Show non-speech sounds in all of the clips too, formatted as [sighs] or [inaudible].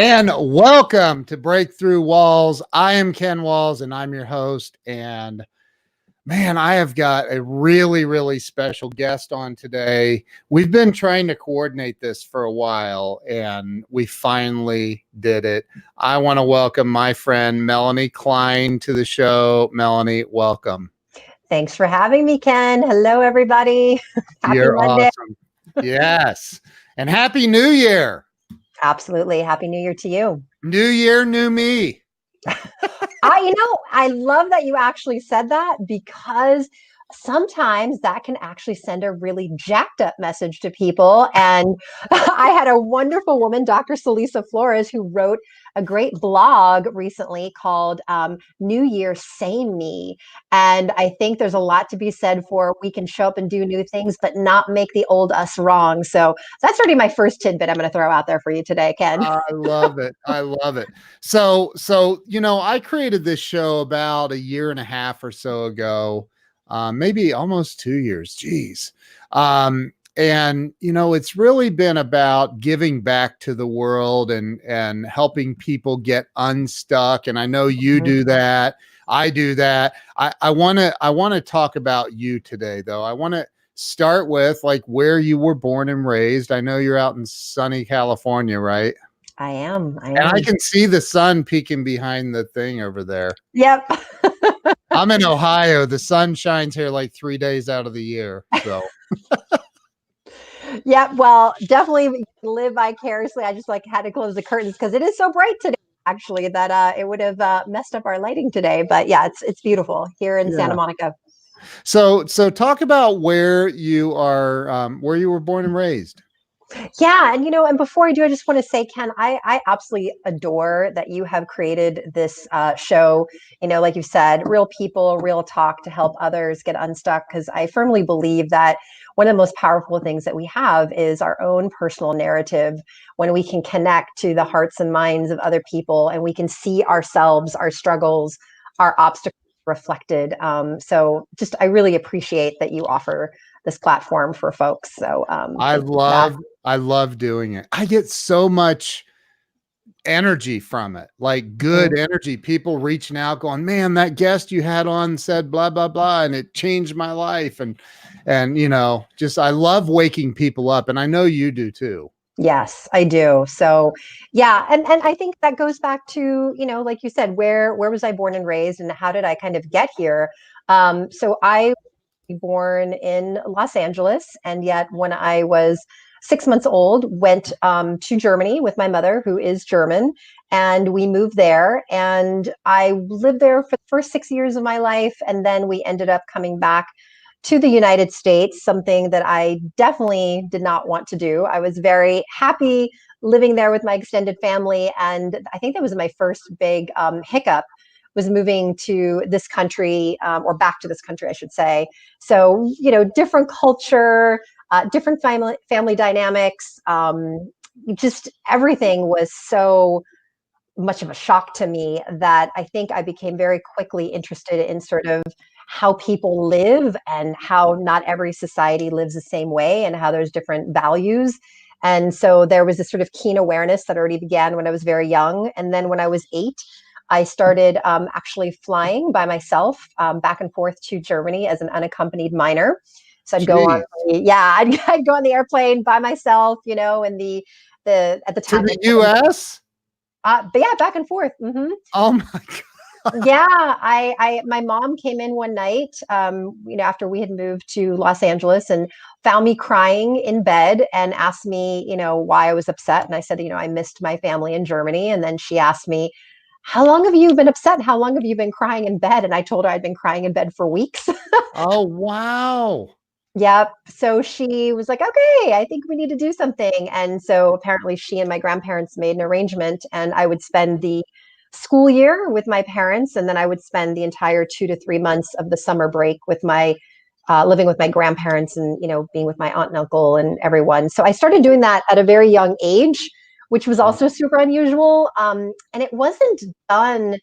And welcome to Breakthrough Walls. I am Ken Walls and I'm your host. And man, I have got a really, really special guest on today. We've been trying to coordinate this for a while and we finally did it. I want to welcome my friend Melanie Klein to the show. Melanie, welcome. Thanks for having me, Ken. Hello, everybody. [laughs] Happy You're awesome. yes. And Happy New Year. Absolutely. Happy New Year to you. New Year, new me. I, you know, I love that you actually said that because sometimes that can actually send a really jacked up message to people. And [laughs] I had a wonderful woman, Dr. Salisa Flores, who wrote a great blog recently called um, New Year Same Me. And I think there's a lot to be said for we can show up and do new things, but not make the old us wrong. So that's already my first tidbit I'm going to throw out there for you today, Ken. I love it. I love it. So, so, you know, I created this show about a year and a half or so ago um, maybe almost two years. Geez. Um, and you know it's really been about giving back to the world and and helping people get unstuck and i know you mm-hmm. do that i do that i want to i want to talk about you today though i want to start with like where you were born and raised i know you're out in sunny california right I am. I am. And I can see the sun peeking behind the thing over there. Yep. I'm in [laughs] Ohio. The sun shines here like three days out of the year. So. [laughs] yeah, well, definitely live vicariously. I just like had to close the curtains because it is so bright today. Actually, that uh, it would have uh, messed up our lighting today. But yeah, it's it's beautiful here in yeah. Santa Monica. So so talk about where you are, um, where you were born and raised. Yeah, and you know, and before I do, I just want to say, Ken, I I absolutely adore that you have created this uh, show. You know, like you said, real people, real talk to help others get unstuck. Because I firmly believe that one of the most powerful things that we have is our own personal narrative. When we can connect to the hearts and minds of other people, and we can see ourselves, our struggles, our obstacles reflected. Um, so, just I really appreciate that you offer this platform for folks. So um, I love that. I love doing it. I get so much energy from it, like good mm-hmm. energy. People reaching out, going, "Man, that guest you had on said blah blah blah, and it changed my life." And and you know, just I love waking people up, and I know you do too. Yes, I do. So, yeah, and and I think that goes back to you know, like you said, where where was I born and raised, and how did I kind of get here? Um, so I was born in Los Angeles, and yet when I was six months old, went um, to Germany with my mother, who is German, and we moved there. And I lived there for the first six years of my life, and then we ended up coming back to the United States, something that I definitely did not want to do. I was very happy living there with my extended family, and I think that was my first big um, hiccup was moving to this country um, or back to this country, I should say. So, you know, different culture, uh, different family family dynamics. Um, just everything was so much of a shock to me that I think I became very quickly interested in sort of how people live and how not every society lives the same way and how there's different values. And so there was this sort of keen awareness that already began when I was very young. And then when I was eight, I started um, actually flying by myself um, back and forth to Germany as an unaccompanied minor. So I'd Jeez. go on, the, yeah, [laughs] I'd, I'd, go on the airplane by myself, you know, and the the at the time to the U.S. Uh, but yeah, back and forth. Mm-hmm. Oh my [laughs] god. yeah, I, I, my mom came in one night, um, you know, after we had moved to Los Angeles, and found me crying in bed and asked me, you know, why I was upset. And I said, you know, I missed my family in Germany. And then she asked me, how long have you been upset? How long have you been crying in bed? And I told her I'd been crying in bed for weeks. [laughs] oh, wow. Yep. So she was like, okay, I think we need to do something. And so apparently she and my grandparents made an arrangement, and I would spend the school year with my parents, and then I would spend the entire two to three months of the summer break with my uh, living with my grandparents and you know being with my aunt and uncle and everyone. So I started doing that at a very young age which was also super unusual. Um, and it wasn't done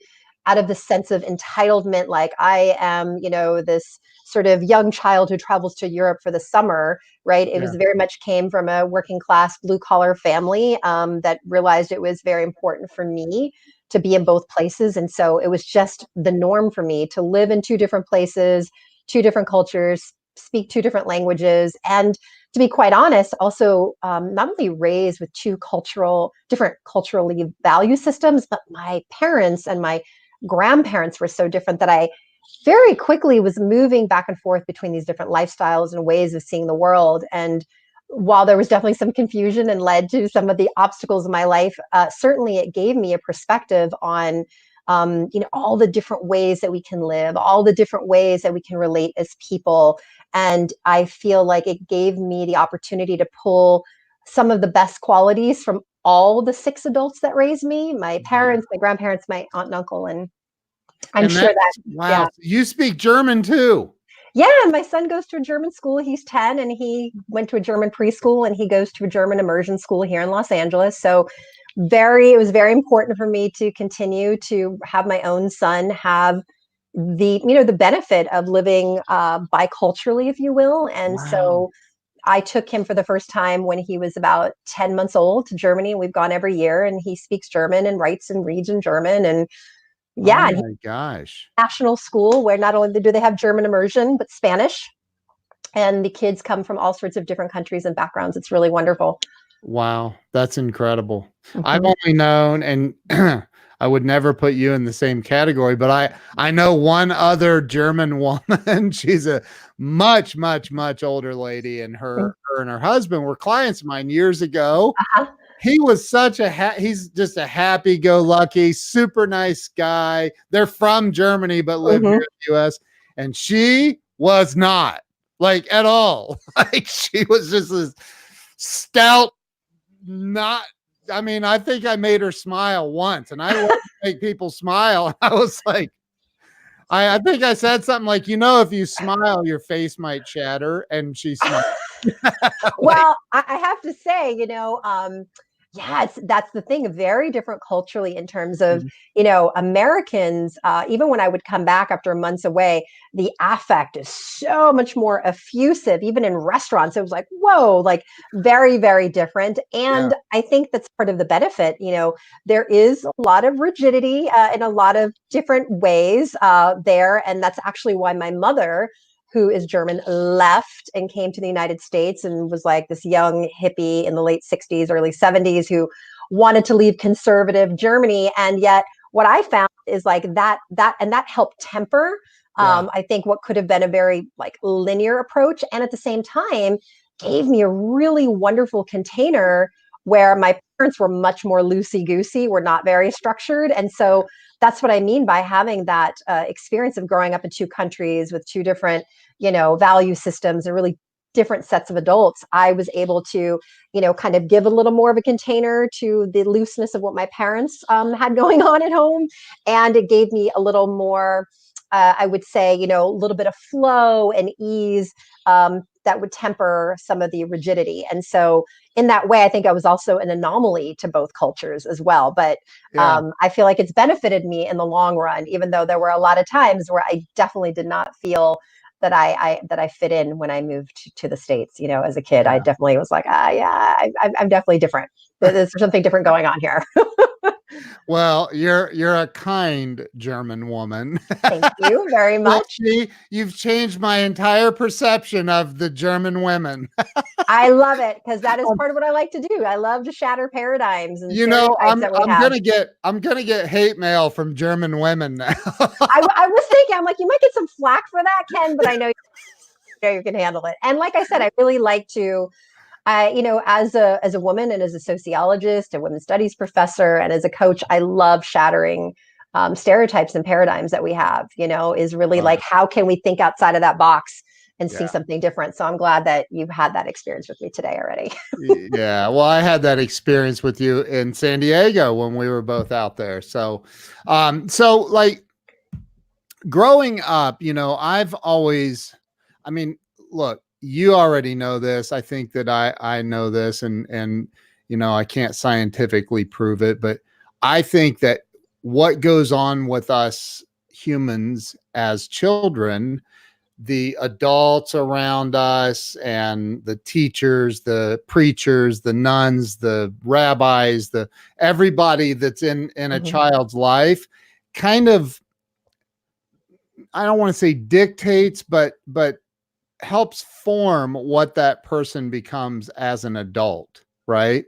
out of the sense of entitlement, like I am, you know, this sort of young child who travels to Europe for the summer, right? It Yeah. was very much came from a working class blue collar family um, that realized it was very important for me to be in both places. And so it was just the norm for me to live in two different places, two different cultures, speak two different languages, and to be quite honest, also um, not only raised with two cultural, different culturally value systems, but my parents and my grandparents were so different that I very quickly was moving back and forth between these different lifestyles and ways of seeing the world. And while there was definitely some confusion and led to some of the obstacles in my life, uh, certainly it gave me a perspective on um, you know all the different ways that we can live, all the different ways that we can relate as people. And I feel like it gave me the opportunity to pull some of the best qualities from all the six adults that raised me my parents, my grandparents, my aunt and uncle. And I'm sure that wow. yeah. You speak German too. yeah, and my son goes to a German school. He's 10 and he went to a German preschool and he goes to a German immersion school here in Los Angeles. So very it was very important for me to continue to have my own son have the you know the benefit of living uh, biculturally if you will and Wow. so i took him for the first time when he was about 10 months old to germany we've gone every year and he speaks german and writes and reads in german and yeah Oh my gosh. national school where not only do they have German immersion, but Spanish. And the kids come from all sorts of different countries and backgrounds. It's really wonderful. Wow. That's incredible. I've Mhm. only known, and [clears throat] I would never put you in the same category, but I I know one other German [laughs] woman. She's a much, much, much older lady, and her her and her husband were clients of mine years ago. Uh-huh. He was such a ha- he's just a happy-go-lucky, super nice guy. They're from Germany but live Mhm. here in the U.S. And she was not like at all. [laughs] Like she was just this stout, not I mean, I think I made her smile once, and I [laughs] love to make people smile. [laughs] I was like, I, I think I said something like, you know, if you smile, your face might shatter. And she smiled. [laughs] well, I, have to say, you know, um, yeah, that's the thing. Very different culturally in terms of, Mhm. you know, Americans. Uh, even when I would come back after months away, the affect is so much more effusive. Even in restaurants, it was like, whoa, like very, very different. And I think that's part of the benefit. You know, there is a lot of rigidity uh, in a lot of different ways uh, there, and that's actually why my mother who is German, left and came to the United States and was like this young hippie in the late 60s, early 70s who wanted to leave conservative Germany. And yet what I found is like that, that, and that helped temper, Yeah. um, I think what could have been a very like linear approach. And at the same time, gave me a really wonderful container where my parents were much more loosey goosey, were not very structured. And so that's what I mean by having that uh, experience of growing up in two countries with two different, you know, value systems and really different sets of adults. I was able to, you know, kind of give a little more of a container to the looseness of what my parents um, had going on at home, and it gave me a little more. Uh, I would say, you know, a little bit of flow and ease um, that would temper some of the rigidity. And so, in that way, I think I was also an anomaly to both cultures as well. But Yeah. um, I feel like it's benefited me in the long run, even though there were a lot of times where I definitely did not feel that I, I that I fit in when I moved to, the states. You know, as a kid, I definitely was like, ah, yeah, I, I'm definitely different. There's something different going on here. [laughs] well, you're you're a kind German woman. Thank you very [laughs] much. see, you've changed my entire perception of the German women. [laughs] I love it because that is um part of what I like to do. I love to shatter paradigms and You know, I'm I'm have. gonna get I'm gonna get hate mail from German women now. I, I was thinking, I'm like, you might get some flack for that, Ken, but I [laughs] know you, know you can handle it. And like I said, I really like to, I, you know, as a as a woman and as a sociologist, a women's studies professor, and as a coach, I love shattering um, stereotypes and paradigms that we have. You know, is really Wow. like how can we think outside of that box and see something different. So I'm glad that you've had that experience with me today already. [laughs] yeah, well, I had that experience with you in San Diego when we were both out there. So, um, so like growing up, you know, I've always, I mean, look, you already know this. I think that I I know this, and and you know, I can't scientifically prove it, but I think that what goes on with us humans as children the adults around us and the teachers the preachers the nuns the rabbis the everybody that's in in a Mhm. child's life kind of i don't want to say dictates but but helps form what that person becomes as an adult right?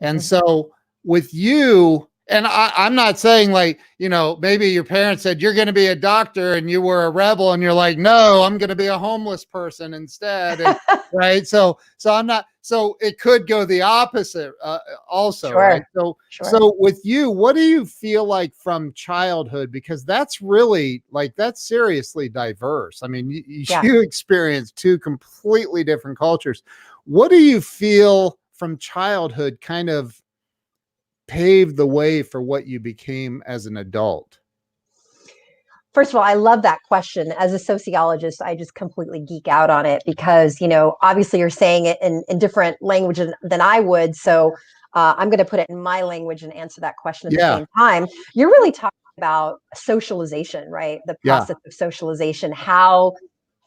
And so with you and I, i'm not saying like you know maybe your parents said you're going to be a doctor and you were a rebel and you're like no i'm going to be a homeless person instead and, [laughs] right so so i'm not so it could go the opposite uh, also Sure. right so Sure. so with you, what do you feel like from childhood? Because that's really like that's seriously diverse. I mean, you, you Yeah. you experience two completely different cultures. What do you feel from childhood kind of paved the way for what you became as an adult? First of all, I love that question. As a sociologist, I just completely geek out on it because, you know, obviously you're saying it in, in different language than, I would. So uh, I'm going to put it in my language and answer that question at Yeah. the same time. You're really talking about socialization, right? The Yeah. process of socialization. How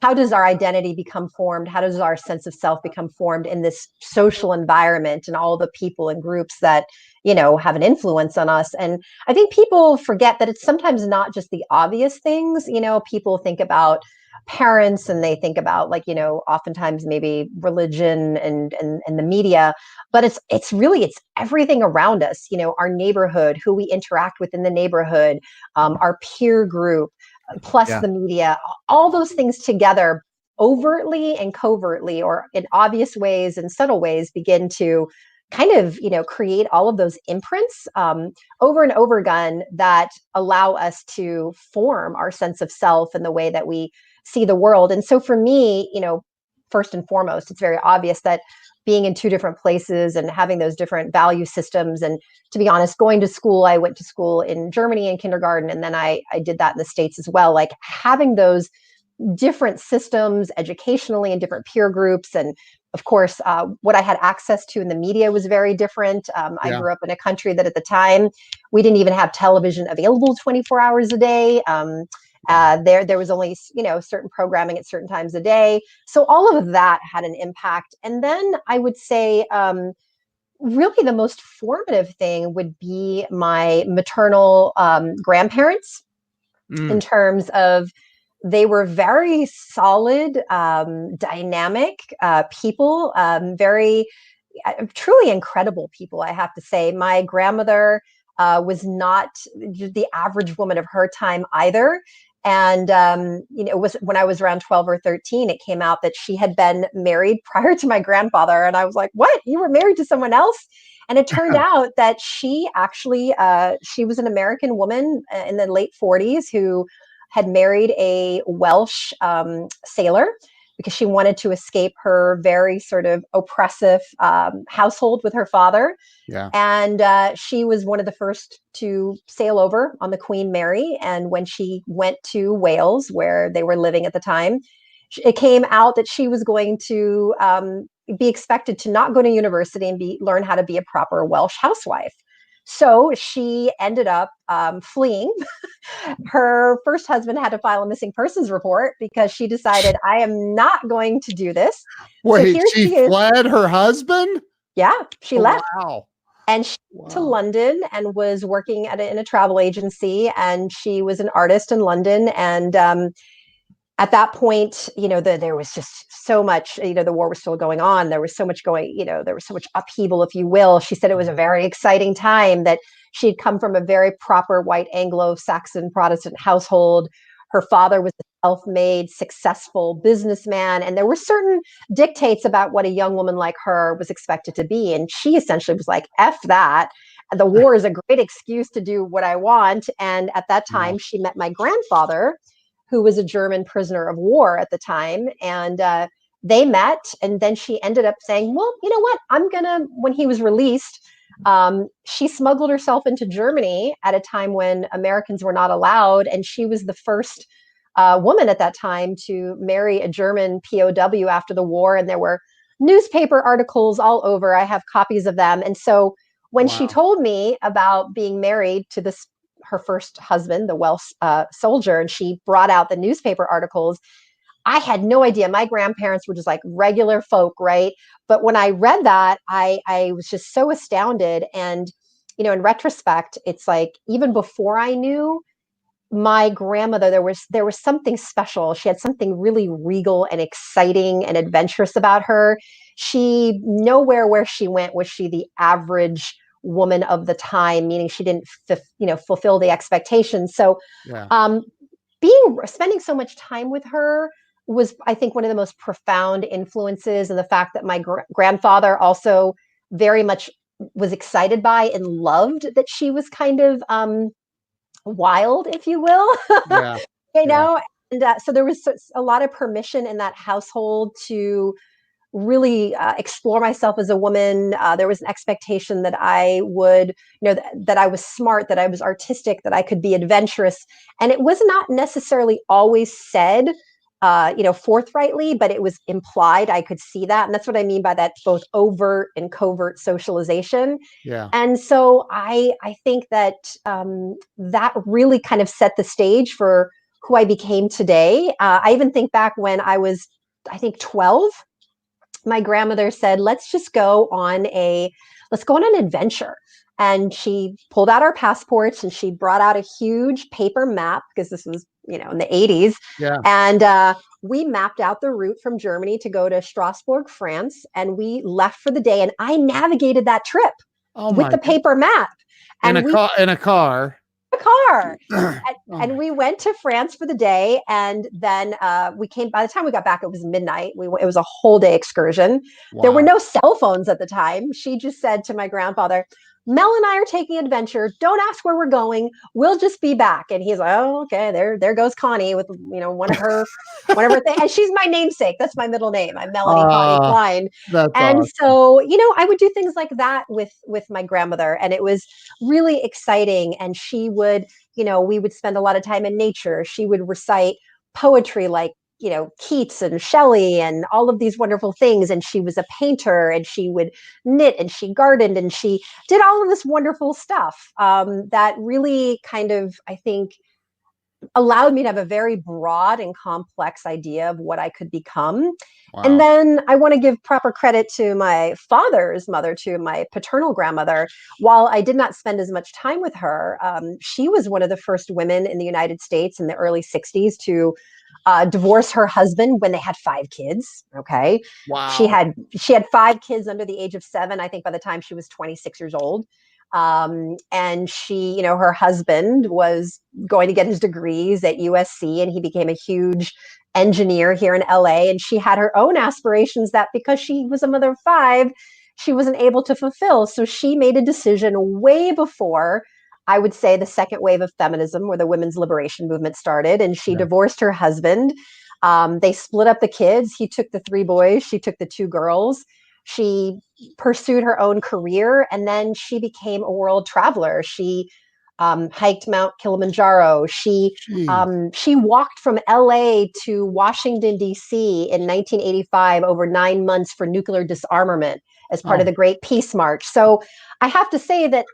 how does our identity become formed? How does our sense of self become formed in this social environment and all the people and groups that you know have an influence on us? And I think people forget that it's sometimes not just the obvious things. You know, people think about parents and they think about like you know oftentimes maybe religion and and, and the media but it's it's really it's everything around us you know our neighborhood who we interact with in the neighborhood um, our peer group plus Yeah. the media all those things together overtly and covertly or in obvious ways and subtle ways begin to kind of you know create all of those imprints um, over and over again that allow us to form our sense of self and the way that we see the world and so for me you know first and foremost it's very obvious that being in two different places and having those different value systems and to be honest going to school i went to school in germany in kindergarten and then i i did that in the states as well. Like having those different systems educationally and different peer groups and of course uh, what i had access to in the media was very different. Um, i grew up in a country that at the time we didn't even have television available 24 hours a day. Um, uh, there there was only you know certain programming at certain times a day so all of that had an impact and then i would say um, really the most formative thing would be my maternal um, grandparents Mm, in terms of they were very solid, um, dynamic uh, people, um, very uh, truly incredible people. I have to say, my grandmother uh, was not the average woman of her time either. And um, you know, it was when I was around twelve or thirteen, it came out that she had been married [laughs] prior to my grandfather, and I was like, "What? You were married to someone else?" And it turned [laughs] out that she actually uh, she was an American woman uh, in the late 40s who had married a Welsh um, sailor because she wanted to escape her very sort of oppressive um, household with her father. yeah. And uh, she was one of the first to sail over on the Queen Mary. And when she went to Wales, where they were living at the time, it came out that she was going to um, be expected to not go to university and be learn how to be a proper Welsh housewife. So she ended up um, fleeing. [laughs] Her first husband had to file a missing persons report because she decided, I am not going to do this. Wait, here she she fled her husband? Yeah, she Oh, left Wow. and she to London and was working at a, in a travel agency. And she was an artist in London. And um, at that point, you know, the, there was just so much, you know, the war was still going on. There was so much going, you know, there was so much upheaval, if you will. She said it was a mm-hmm. very exciting time that she'd come from a very proper white Anglo Saxon Protestant household. Her father was a self made, successful businessman. And there were certain dictates about what a young woman like her was expected to be. And she essentially was like, F that. The war is a great excuse to do what I want. And at that mm-hmm. time, she met my grandfather, who was a German prisoner of war at the time. And uh, they met. And then she ended up saying, Well, you know what? I'm going to, when he was released, um, she smuggled herself into Germany at a time when Americans were not allowed. And she was the first uh, woman at that time to marry a German POW after the war. And there were newspaper articles all over. I have copies of them. And so when she told me about being married to this her first husband, the Welsh uh, soldier, and she brought out the newspaper articles. I had no idea. My grandparents were just like regular folk, right? But when I read that, I I was just so astounded. And you know, in retrospect, it's like even before I knew my grandmother, there was there was something special. She had something really regal and exciting and adventurous about her. She nowhere where she went was she the average woman of the time, meaning she didn't, f- you know, fulfill the expectations. So, yeah. um, being spending so much time with her was, I think, one of the most profound influences, and the fact that my gr- grandfather also very much was excited by and loved that she was kind of um, wild, if you will. [laughs] Yeah. you know, and uh, so there was a lot of permission in that household to really uh, explore myself as a woman. Uh, there was an expectation that I would, you know, th- that I was smart, that I was artistic, that I could be adventurous. And it was not necessarily always said, uh, you know, forthrightly, but it was implied. I could see that. And that's what I mean by that both overt and covert socialization. Yeah. And so I, I think that um, that really kind of set the stage for who I became today. Uh, I even think back when I was, I think, 12 my grandmother said, let's just go on a let's go on an adventure. And she pulled out our passports and she brought out a huge paper map because this was, you know, in the 80s. Yeah. And uh, we mapped out the route from Germany to go to Strasbourg, France. And we left for the day. And I navigated that trip oh with the paper map. And in a car in a car car. [clears throat] and, oh and, we went to France for the day. And then uh, we came, by the time we got back, it was midnight. We, it was a whole day excursion. Wow. There were no cell phones at the time. She just said to my grandfather, Mel and I are taking adventure. Don't ask where we're going. We'll just be back. And he's like, oh, okay. There, there goes Connie with you know one of her, [laughs] one of her things. And she's my namesake. That's my middle name. I'm Melanie uh, Connie Klein. And awesome. so you know, I would do things like that with with my grandmother, and it was really exciting. And she would, you know, we would spend a lot of time in nature. She would recite poetry like you know keats and shelley and all of these wonderful things and she was a painter and she would knit and she gardened and she did all of this wonderful stuff um, that really kind of i think allowed me to have a very broad and complex idea of what i could become wow. and then i want to give proper credit to my father's mother to my paternal grandmother while i did not spend as much time with her um, she was one of the first women in the united states in the early 60s to uh, divorced her husband when they had five kids. Okay. Wow. She had she had five kids under the age of seven. I think by the time she was 26 years old. Um, and she, you know, her husband was going to get his degrees at USC, and he became a huge engineer here in LA. And she had her own aspirations that because she was a mother of five, she wasn't able to fulfill. So she made a decision way before I would say the second wave of feminism, where the women's liberation movement started, and she yeah. divorced her husband. Um, they split up the kids. He took the three boys, she took the two girls. She pursued her own career, and then she became a world traveler. She um, hiked Mount Kilimanjaro. She um, she walked from L.A. to Washington D.C. in 1985 over nine months for nuclear disarmament as part oh. of the Great Peace March. So I have to say that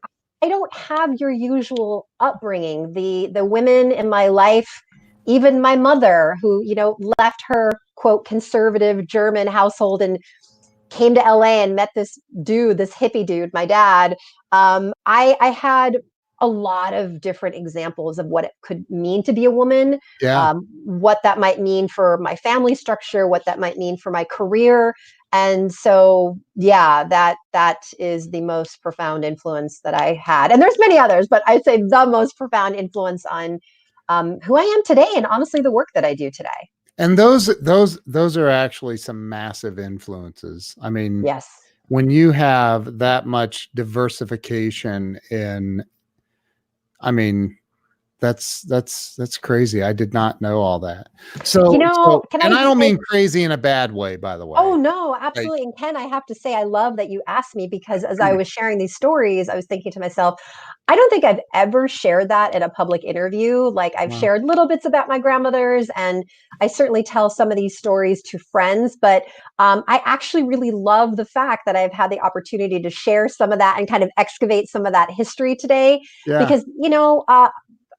I don't have your usual upbringing. The the women in my life, even my mother, who you know left her quote conservative German household and came to LA and met this dude, this hippie dude, my dad. Um, I I had a lot of different examples of what it could mean to be a woman, yeah. um, what that might mean for my family structure, what that might mean for my career, and so yeah that that is the most profound influence that i had. And there's many others but i'd say the most profound influence on um, who i am today and honestly the work that i do today. And those those those are actually some massive influences. I mean yes. when you have that much diversification in i mean that's that's that's crazy. I did not know all that. So you know, so, and I, I don't mean crazy in a bad way, by the way. Oh no, absolutely. and Ken, I have to say, I love that you asked me because as I mm. was sharing these stories, I was thinking to myself, I don't think I've ever shared that in a public interview. Like I've Wow. shared little bits about my grandmothers, and I certainly tell some of these stories to friends. But um, I actually really love the fact that I've had the opportunity to share some of that and kind of excavate some of that history today. Yeah. Because you know, uh,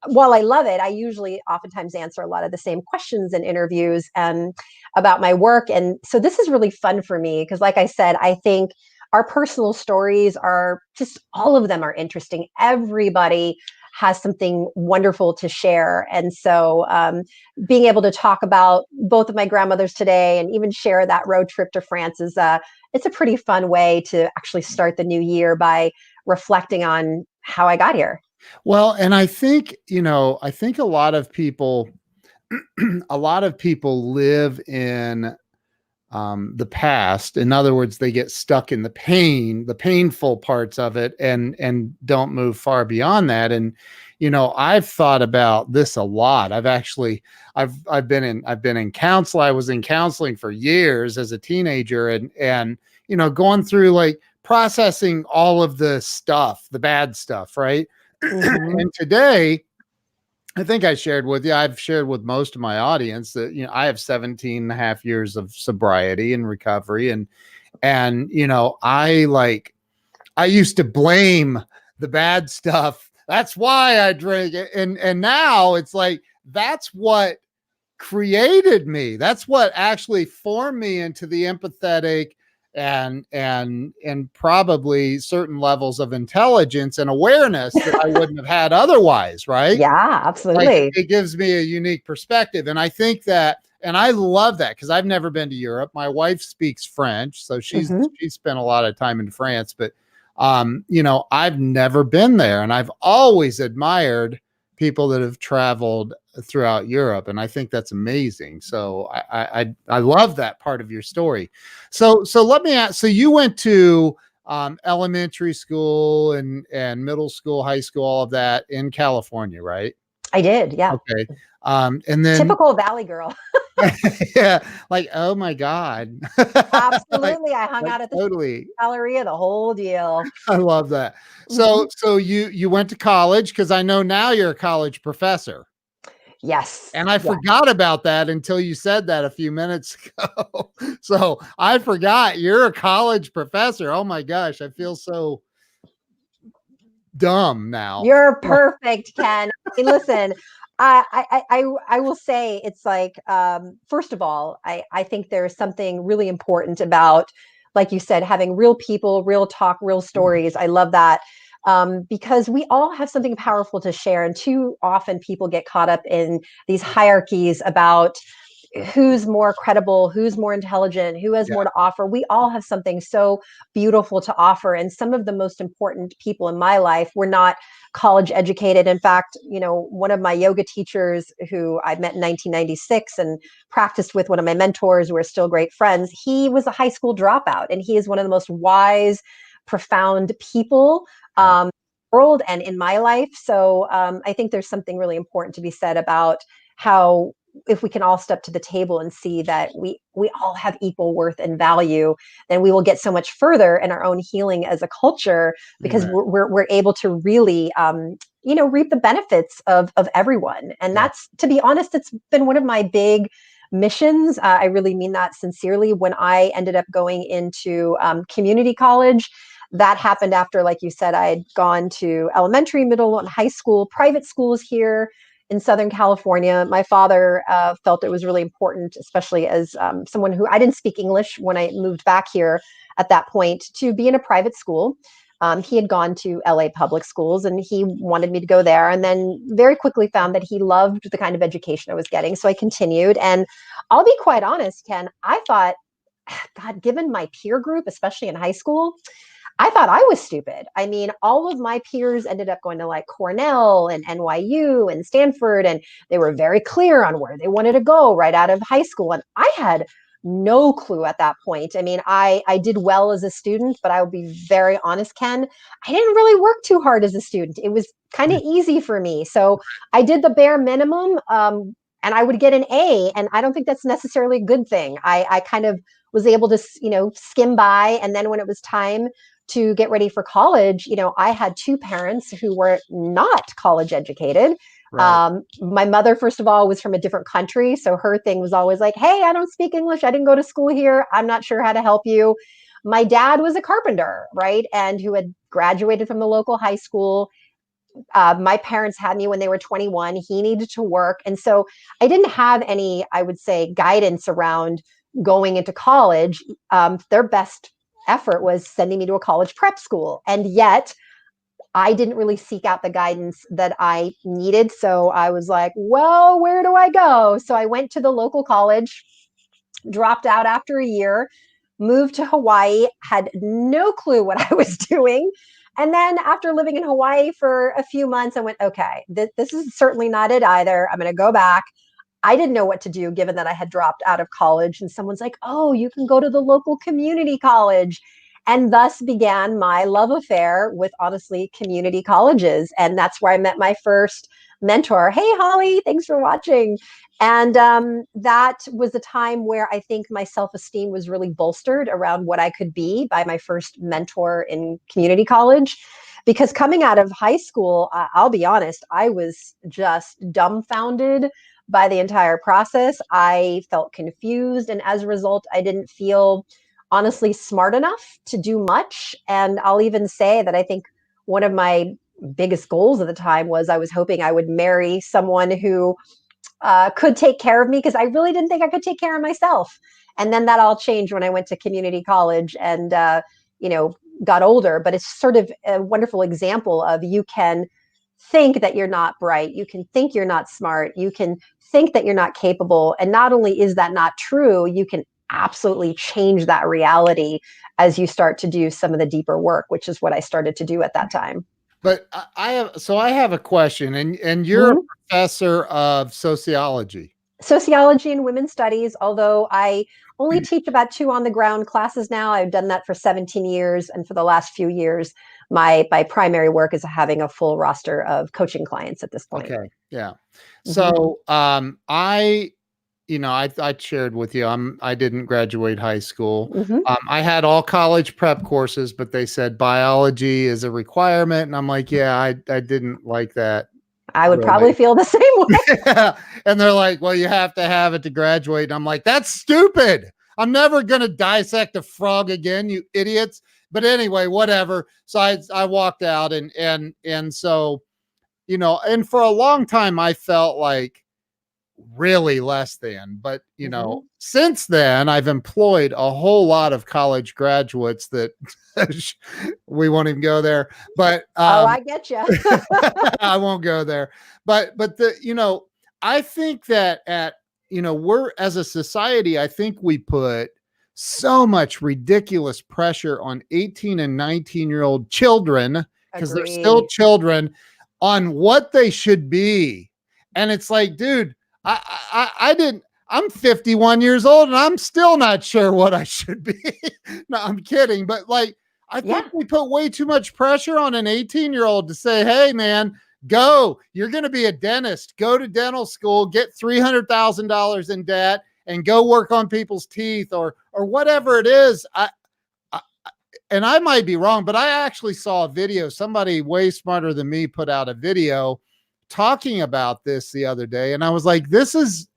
while I love it, I usually oftentimes answer a lot of the same questions in interviews um, about my work. And so this is really fun for me because, like I said, I think our personal stories are just all of them are interesting. Everybody has something wonderful to share. And so um, being able to talk about both of my grandmothers today and even share that road trip to France is uh, it's a pretty fun way to actually start the new year by reflecting on how I got here. Well, and I think, you know, I think a lot of people [clears throat] a lot of people live in um, the past. In other words, they get stuck in the pain, the painful parts of it, and and don't move far beyond that. And you know, I've thought about this a lot. I've actually, I've I've been in I've been in counsel. I was in counseling for years as a teenager, and and you know, going through like processing all of the stuff, the bad stuff, right? Mhm. and today I think I shared with you, I've shared with most of my audience that, you know, I have 17 and a half years of sobriety and recovery. And, and, you know, I like, I used to blame the bad stuff. That's why I drink it. And, and now it's like, that's what created me. That's what actually formed me into the empathetic and and and probably certain levels of intelligence and awareness that I wouldn't have had otherwise, right? Yeah, Like absolutely. it gives me a unique perspective. And I think that and I love that because I've never been to Europe. My wife speaks French, so she's Mhm. she's spent a lot of time in France, but um, you know, I've never been there and I've always admired people that have traveled throughout Europe, and I think that's amazing. So I I I, love that part of your story. So so let me ask. So you went to um, elementary school and and middle school, high school, all of that in California, right? I did. Yeah. Okay. Um, and then Typical Valley girl. [laughs] [laughs] yeah, like oh my god, [laughs] Absolutely. I hung Like, out at the totally. Galleria, the whole deal. I love that. So so you you went to college because I know now you're a college professor. Yes. And I forgot about that until you said that a few minutes [laughs] ago. so I forgot you're a college professor. Oh my gosh, I feel so dumb now. You're [laughs] perfect, Ken. I mean, listen, I, I, I, I will say it's like, um, first of all, I, I think there's something really important about, like you said, having real people, real talk, real stories. I love that. Um, because we all have something powerful to share. And too often people get caught up in these hierarchies about who's more credible, who's more intelligent, who has Yeah. more to offer. We all have something so beautiful to offer. And some of the most important people in my life were not college educated. In fact, you know, one of my yoga teachers who I met in 1996 and practiced with one of my mentors, we're still great friends, he was a high school dropout and he is one of the most wise, profound people um world and in my life. So um, I think there's something really important to be said about how if we can all step to the table and see that we we all have equal worth and value, then we will get so much further in our own healing as a culture because we're, we're we're able to really um, you know reap the benefits of of everyone. And Yeah. that's to be honest, it's been one of my big missions. Uh, I really mean that sincerely. When I ended up going into um, community college, that happened after, like you said, I had gone to elementary, middle, and high school, private schools here in Southern California. My father uh, felt it was really important, especially as um, someone who I didn't speak English when I moved back here at that point, to be in a private school. Um, he had gone to LA public schools and he wanted me to go there. And then very quickly found that he loved the kind of education I was getting. So I continued. And I'll be quite honest, Ken, I thought, [sighs] God, given my peer group, especially in high school, I thought I was stupid. I mean, all of my peers ended up going to like Cornell and NYU and Stanford, and they were very clear on where they wanted to go right out of high school. And I had no clue at that point. I mean, I I did well as a student, but I will be very honest, Ken, I didn't really work too hard as a student. It was kind of easy for me. So I did the bare minimum. Um, and I would get an A, and I don't think that's necessarily a good thing. I, I kind of was able to, you know, skim by, and then when it was time to get ready for college, you know, I had two parents who were not college educated. Right. Um, my mother, first of all, was from a different country. So her thing was always like, hey, I don't speak English. I didn't go to school here. I'm not sure how to help you. My dad was a carpenter, right? And who had graduated from the local high school. Uh, my parents had me when they were 21. He needed to work. And so I didn't have any, I would say, guidance around going into college. Um, their best effort was sending me to a college prep school. And yet, I didn't really seek out the guidance that I needed. So I was like, well, where do I go? So I went to the local college, dropped out after a year, moved to Hawaii, had no clue what [laughs] I was doing. And then after living in Hawaii for a few months, I went, okay, th- this is certainly not it either. I'm going to go back. I didn't know what to do given that I had dropped out of college. And someone's like, oh, you can go to the local community college and thus began my love affair with honestly community colleges. And that's where I met my first mentor. Hey, Holly, thanks for watching. And um, that was a time where I think my self esteem was really bolstered around what I could be by my first mentor in community college. Because coming out of high school, uh, I'll be honest, I was just dumbfounded by the entire process. I felt confused. And as a result, I didn't feel honestly smart enough to do much. And I'll even say that I think one of my biggest goals at the time was I was hoping I would marry someone who uh, could take care of me because I really didn't think I could take care of myself. And then that all changed when I went to community college and, uh, you know, got older. But it's sort of a wonderful example of you can think that you're not bright, you can think you're not smart, you can think that you're not capable. And not only is that not true, you can absolutely change that reality as you start to do some of the deeper work, which is what I started to do at that time. But I have so I have a question, and and you're mm-hmm. a professor of sociology. Sociology and women's studies, although I only mm. teach about two on the ground classes now. I've done that for 17 years, and for the last few years, my my primary work is having a full roster of coaching clients at this point. Okay, yeah. Mm-hmm. So um, I you know, I I shared with you, I'm I didn't graduate high school. Mm-hmm. Um, I had all college prep courses, but they said biology is a requirement, and I'm like, yeah, I I didn't like that. I would really. probably feel the same [laughs] way. yeah. And they're like, well, you have to have it to graduate. And I'm like, that's stupid. I'm never gonna dissect a frog again, you idiots. But anyway, whatever. So I I walked out and and and so, you know, and for a long time I felt like really less than. But, you mm-hmm. know, since then, I've employed a whole lot of college graduates that [laughs] we won't even go there. But, um, oh, I get you. [laughs] [laughs] I won't go there. But, but the, you know, I think that at, you know, we're as a society, I think we put so much ridiculous pressure on 18 and 19 year old children because they're still children on what they should be. And it's like, dude, I, I, I didn't. I'm 51 years old and I'm still not sure what I should be. [laughs] no, I'm kidding, but like I think yeah. we put way too much pressure on an 18 year old to say, "Hey, man, go. You're going to be a dentist. Go to dental school, get $300,000 in debt, and go work on people's teeth or or whatever it is." I, I and I might be wrong, but I actually saw a video. Somebody way smarter than me put out a video talking about this the other day, and I was like, "This is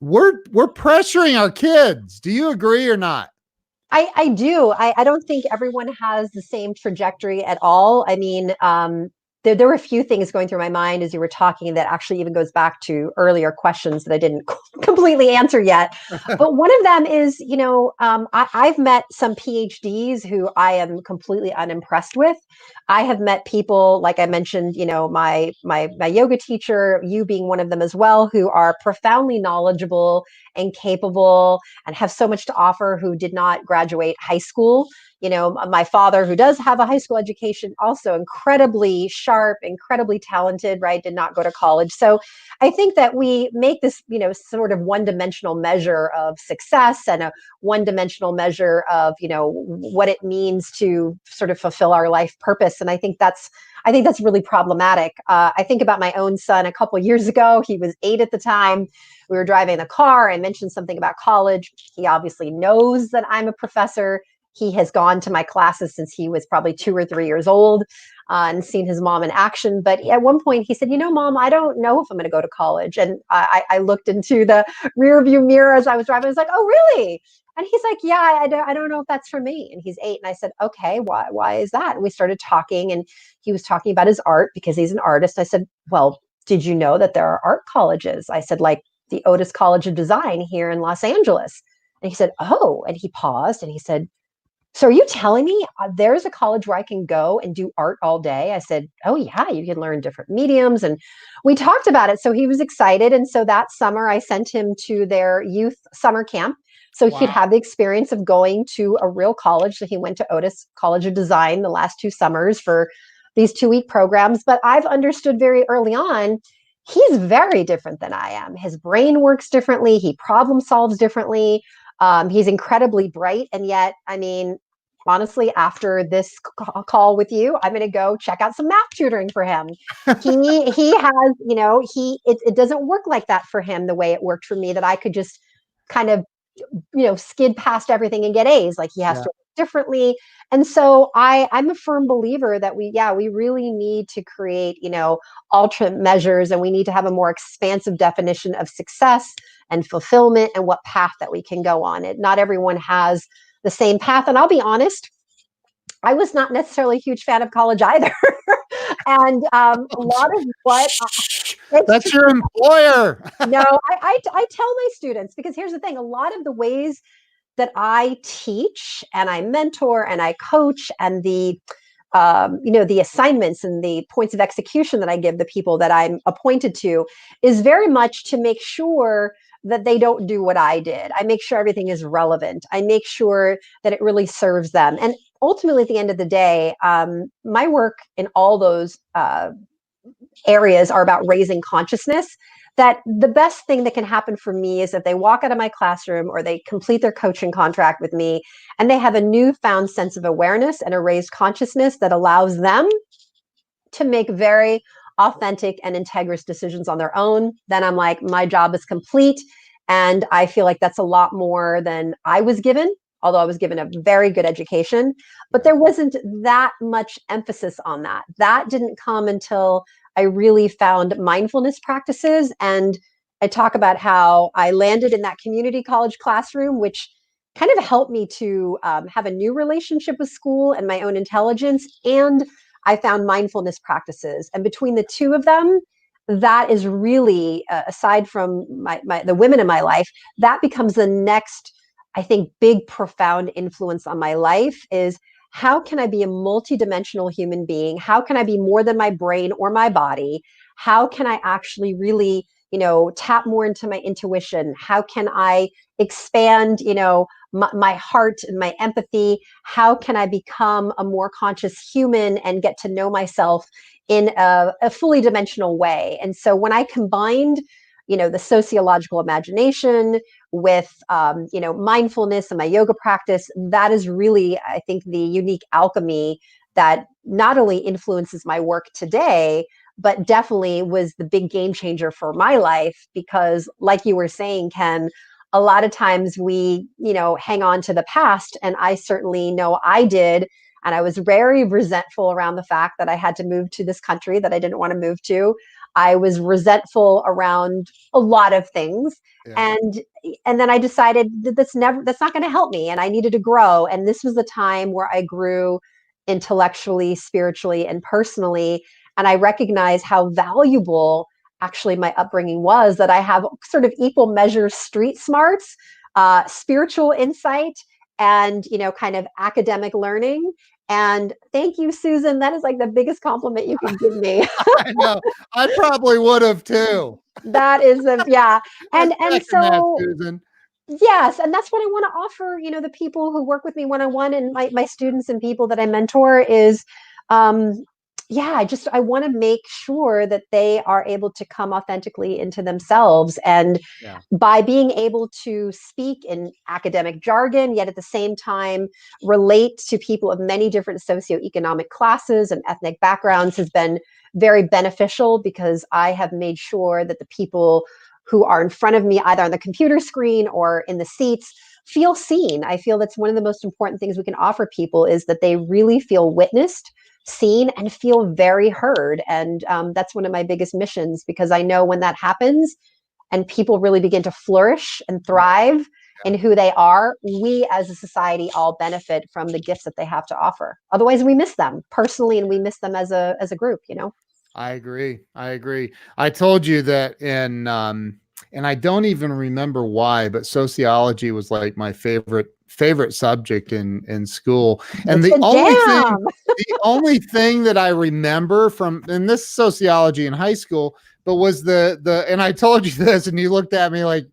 we're we're pressuring our kids." Do you agree or not? I, I do. I, I don't think everyone has the same trajectory at all. I mean, um, there, there were a few things going through my mind as you were talking that actually even goes back to earlier questions that I didn't [laughs] completely answer yet. [laughs] but one of them is, you know, um, I, I've met some PhDs who I am completely unimpressed with. I have met people, like I mentioned, you know, my my my yoga teacher, you being one of them as well, who are profoundly knowledgeable and capable and have so much to offer who did not graduate high school you know my father who does have a high school education also incredibly sharp incredibly talented right did not go to college. So i think that we make this you know sort of one dimensional measure of success and a one dimensional measure of you know what it means to sort of fulfill our life purpose. And i think that's i think that's really problematic. Uh, i think about my own son a couple years ago. He was eight at the time. We were driving the car. I mentioned something about college. He obviously knows that i'm a professor he has gone to my classes since he was probably two or three years old uh, and seen his mom in action. But at one point, he said, "You know, mom, I don't know if I'm going to go to college." And I, I looked into the rear view mirror as I was driving. I was like, "Oh, really?" And he's like, "Yeah, I don't, I don't know if that's for me." And he's eight. And I said, "Okay, why? Why is that?" And we started talking, and he was talking about his art because he's an artist. I said, "Well, did you know that there are art colleges?" I said, "Like the Otis College of Design here in Los Angeles." And he said, "Oh," and he paused, and he said, so are you telling me uh, there's a college where I can go and do art all day? I said, Oh, yeah, you can learn different mediums. And we talked about it. So he was excited. And so that summer, I sent him to their youth summer camp. So wow. he'd have the experience of going to a real college. So he went to Otis College of Design the last two summers for these two week programs. But I've understood very early on, he's very different than I am. His brain works differently, he problem solves differently. Um, he's incredibly bright, and yet, I mean, honestly, after this uh, call with you, I'm going to go check out some math tutoring for him. he [laughs] he has, you know, he it, it doesn't work like that for him the way it worked for me. That I could just kind of, you know, skid past everything and get A's. Like he has yeah. to differently and so i i'm a firm believer that we yeah we really need to create you know alternate measures and we need to have a more expansive definition of success and fulfillment and what path that we can go on it not everyone has the same path. And i'll be honest i was not necessarily a huge fan of college either. [laughs] And um, a lot of what uh, that's your employer. [laughs] No I, I i tell my students because here's the thing a lot of the ways that I teach and I mentor and I coach and the um, you know the assignments and the points of execution that I give the people that I'm appointed to is very much to make sure that they don't do what I did. I make sure everything is relevant. I make sure that it really serves them. And ultimately, at the end of the day, um, my work in all those uh, areas are about raising consciousness that the best thing that can happen for me is if they walk out of my classroom or they complete their coaching contract with me and they have a newfound sense of awareness and a raised consciousness that allows them to make very authentic and integrous decisions on their own then i'm like my job is complete and i feel like that's a lot more than i was given although I was given a very good education, but there wasn't that much emphasis on that. That didn't come until I really found mindfulness practices. And I talk about how I landed in that community college classroom, which kind of helped me to um, have a new relationship with school and my own intelligence. And I found mindfulness practices. And between the two of them, that is really, uh, aside from my, my the women in my life, that becomes the next, I think, big, profound influence on my life is how can I be a multidimensional human being? How can I be more than my brain or my body? How can I actually really, you know, tap more into my intuition? How can I expand, you know, my, my heart and my empathy? How can I become a more conscious human and get to know myself in a, a fully dimensional way? And so when I combined you know the sociological imagination with um, you know mindfulness and my yoga practice that is really i think the unique alchemy that not only influences my work today but definitely was the big game changer for my life because like you were saying ken a lot of times we you know hang on to the past and i certainly know i did and i was very resentful around the fact that i had to move to this country that i didn't want to move to I was resentful around a lot of things. Yeah. And and then I decided that that's never that's not going to help me and I needed to grow and this was the time where I grew intellectually, spiritually and personally and I recognize how valuable actually my upbringing was that I have sort of equal measure street smarts, uh, spiritual insight and you know kind of academic learning and thank you, Susan. That is like the biggest compliment you can give me. [laughs] I know. I probably would have too. that is a yeah. And and so that, Susan. Yes, and that's what I want to offer, you know, the people who work with me one-on-one and my, my students and people that I mentor is um yeah, I just I want to make sure that they are able to come authentically into themselves and yeah. by being able to speak in academic jargon yet at the same time relate to people of many different socioeconomic classes and ethnic backgrounds has been very beneficial because I have made sure that the people who are in front of me either on the computer screen or in the seats feel seen. I feel that's one of the most important things we can offer people is that they really feel witnessed, seen, and feel very heard. And um, that's one of my biggest missions because I know when that happens and people really begin to flourish and thrive in who they are, we as a society all benefit from the gifts that they have to offer. Otherwise, we miss them personally and we miss them as a as a group, you know. I agree. I agree. I told you that in um and I don't even remember why, but sociology was like my favorite favorite subject in in school. And It's the only thing the only thing that I remember from and this sociology in high school, but was the the and I told you [laughs] this and you looked at me like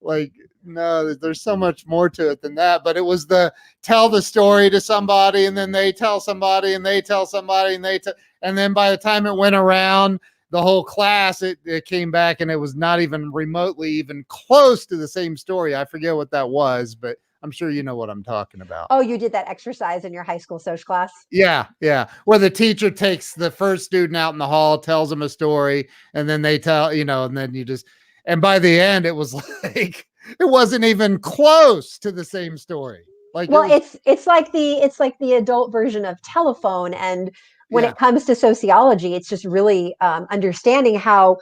like no, there's so much more to it than that. But it was the tell the story to somebody and then they tell somebody and they tell somebody and they tell and then by the time it went around the whole class it, it came back and it was not even remotely even close to the same story. I forget what that was but i'm sure you know what i'm talking about. Oh, you did that exercise in your high school social class? yeah yeah. Where the teacher takes the first student out in the hall tells them a story and then they tell you know and then you just and by the end it was [laughs] like it wasn't even close to the same story. Like it well was- it's it's like the it's like the adult version of telephone and when Yeah. it comes to sociology it's just really um, understanding how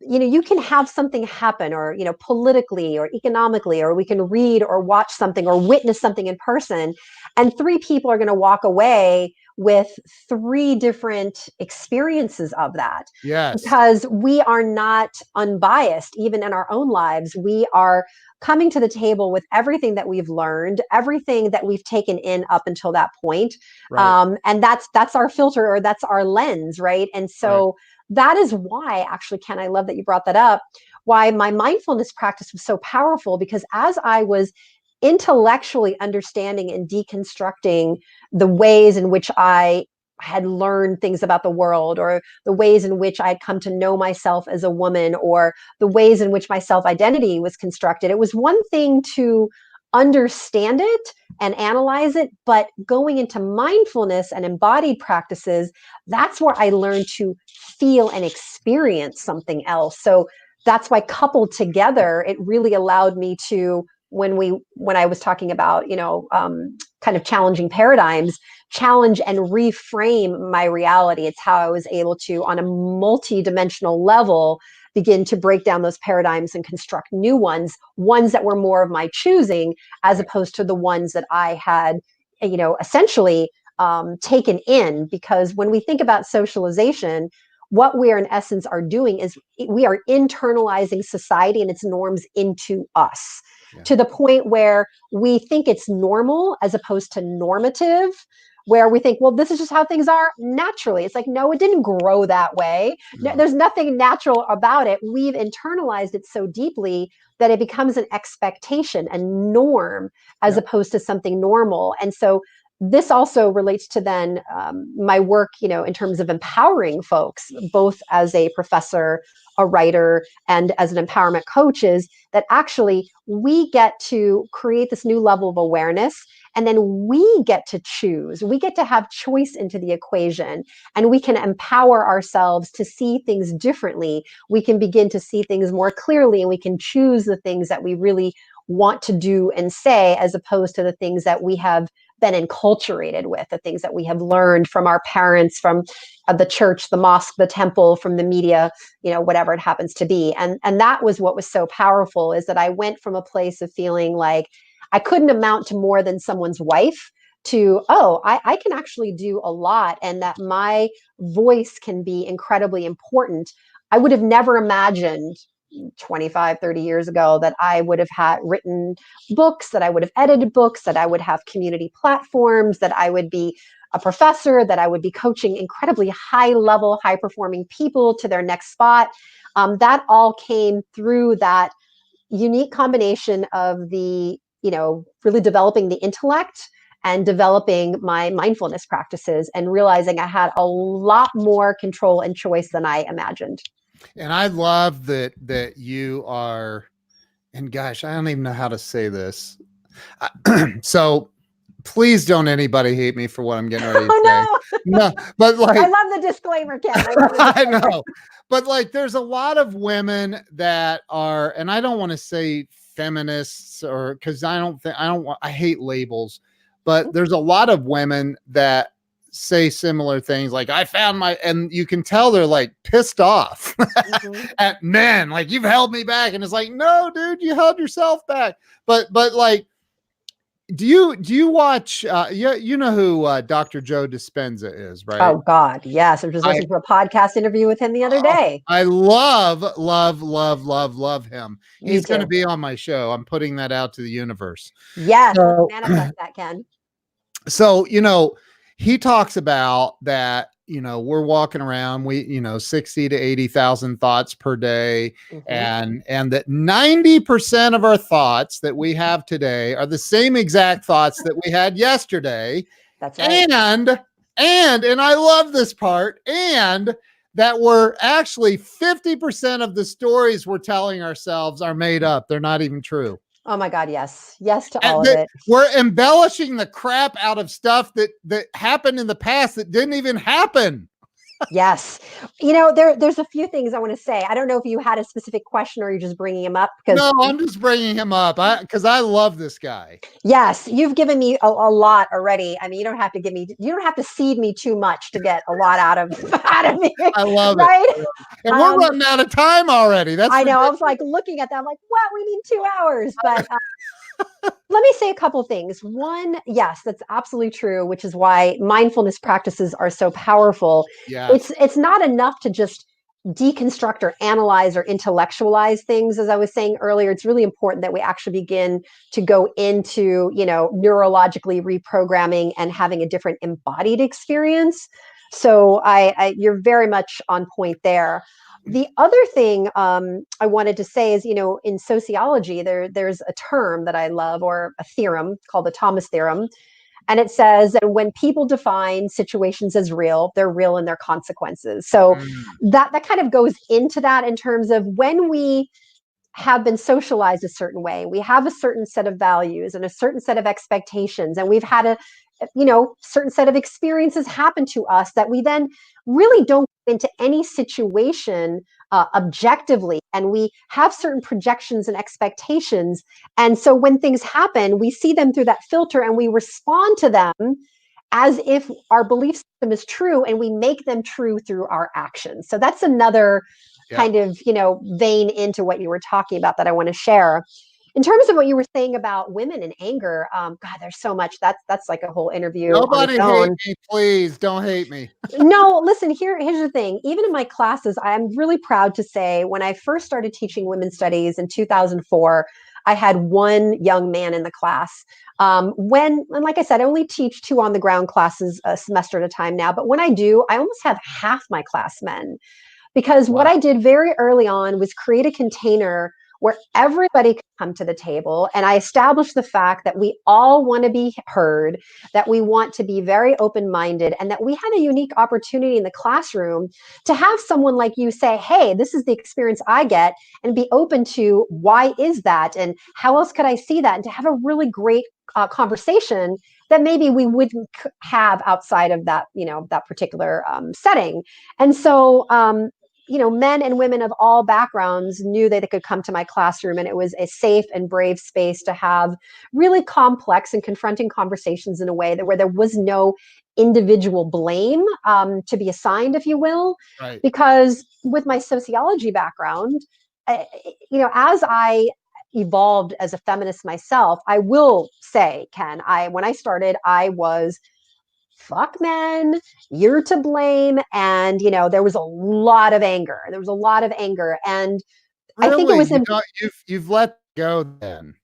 you know you can have something happen or you know politically or economically or we can read or watch something or witness something in person and three people are going to walk away with three different experiences of that yes because we are not unbiased even in our own lives we are coming to the table with everything that we've learned everything that we've taken in up until that point right. um, and that's that's our filter or that's our lens right and so that is why actually ken i love that you brought that up why my mindfulness practice was so powerful because as i was intellectually understanding and deconstructing the ways in which i had learned things about the world or the ways in which I had come to know myself as a woman or the ways in which my self identity was constructed. It was one thing to understand it and analyze it but going into mindfulness and embodied practices that's where i learned to feel and experience something else. So that's why coupled together it really allowed me to when we when i was talking about you know um, kind of challenging paradigms challenge and reframe my reality. It's how i was able to on a multi-dimensional level begin to break down those paradigms and construct new ones ones that were more of my choosing as opposed to the ones that i had you know essentially um, taken in. Because when we think about socialization what we are in essence are doing is we are internalizing society and its norms into us Yeah. to the point where we think it's normal as opposed to normative where we think well this is just how things are naturally it's like no it didn't grow that way no, No. there's nothing natural about it we've internalized it so deeply that it becomes an expectation a norm as Yep. opposed to something normal and so this also relates to then um, my work you know in terms of empowering folks both as a professor a writer and as an empowerment coach is that actually we get to create this new level of awareness and then we get to choose. We get to have choice into the equation and we can empower ourselves to see things differently. We can begin to see things more clearly and we can choose the things that we really want to do and say as opposed to the things that we have been enculturated with the things that we have learned from our parents from uh, the church the mosque the temple from the media you know whatever it happens to be. And and that was what was so powerful is that i went from a place of feeling like i couldn't amount to more than someone's wife to oh I, I can actually do a lot and that my voice can be incredibly important. I would have never imagined 25 30 years ago that i would have had written books that i would have edited books that i would have community platforms that i would be a professor that i would be coaching incredibly high level high performing people to their next spot. Um, that all came through that unique combination of the you know really developing the intellect and developing my mindfulness practices and realizing i had a lot more control and choice than i imagined and I love that that you are, and gosh, I don't even know how to say this. I- [clears throat] so please don't anybody hate me for what I'm getting ready to [laughs] oh, say. oh no No, but [laughs] like I love the disclaimer, Ken. I, [laughs] I know. But like there's a lot of women that are, and I don't want to say feminists or because I don't think I don't want I hate labels, but mm-hmm. there's a lot of women that say similar things like I found my and you can tell they're like pissed off Mhm. [laughs] at men like you've held me back and it's like no dude you held yourself back but but like do you do you watch uh you, you know who uh Dr. Joe Dispenza is right Oh God, yes. I was just I- listening to a podcast interview with him the other Oh, day. I love love love love love him he's going to be on my show I'm putting that out to the universe Yes, So- manifest that, Ken. [clears throat] so you know he talks about that you know we're walking around we you know 60 to 80,000 thoughts per day Mhm. and and that 90% of our thoughts that we have today are the same exact thoughts that we had yesterday That's right. and and and I love this part and that we're actually 50% of the stories we're telling ourselves are made up they're not even true oh my God, yes, yes to And all of it. we're embellishing the crap out of stuff that that happened in the past that didn't even happen Yes, you know there. There's a few things I want to say. I don't know if you had a specific question or you're just bringing him up because no i'm just bringing him up i because i love this guy yes, you've given me a, a lot already. I mean, you don't have to give me. You don't have to seed me too much to get a lot out of [laughs] out of me. i love it right? and we're Um, running out of time already that's I know. I was like looking at that. I'm like, what? We need two hours. But uh, let me say a couple things. One, yes, that's absolutely true, which is why mindfulness practices are so powerful. yeah It's it's not enough to just deconstruct or analyze or intellectualize things as i was saying earlier it's really important that we actually begin to go into you know neurologically reprogramming and having a different embodied experience so i, I you're very much on point there the other thing um, I wanted to say is, you know, in sociology, there there's a term that I love or a theorem called the Thomas theorem, and it says that when people define situations as real, they're real in their consequences. So Mm, that that kind of goes into that in terms of when we have been socialized a certain way, we have a certain set of values and a certain set of expectations, and we've had a you know certain set of experiences happen to us that we then really don't into any situation uh, objectively and we have certain projections and expectations. And so when things happen we see them through that filter and we respond to them as if our belief system is true and we make them true through our actions. So that's another Yeah. kind of you know vein into what you were talking about that i want to share in terms of what you were saying about women and anger um, god there's so much that's that's like a whole interview nobody hate me please don't hate me [laughs] no, listen, here, here's the thing. Even in my classes, I'm really proud to say when I first started teaching women's studies in 2004, I had one young man in the class. Um, when, and like I said, I only teach two on the ground classes a semester at a time now, but when I do, I almost have half my class men. Because what I did very early on was create a container where everybody could come to the table. And I established the fact that we all want to be heard, that we want to be very open minded, and that we had a unique opportunity in the classroom to have someone like you say, Hey, this is the experience I get, and be open to why is that? And how else could I see that? And to have a really great uh, conversation that maybe we wouldn't have outside of that, you know, that particular um, setting. And so, um, you know, men and women of all backgrounds knew that they could come to my classroom, and it was a safe and brave space to have really complex and confronting conversations in a way that where there was no individual blame um, to be assigned, if you will. right Because with my sociology background, I, you know, as I evolved as a feminist myself, I will say, Ken, I when I started, I was fuck men you're to blame. And you know there was a lot of anger. There was a lot of anger. And I think it Really? was you know, you've, you've let go then.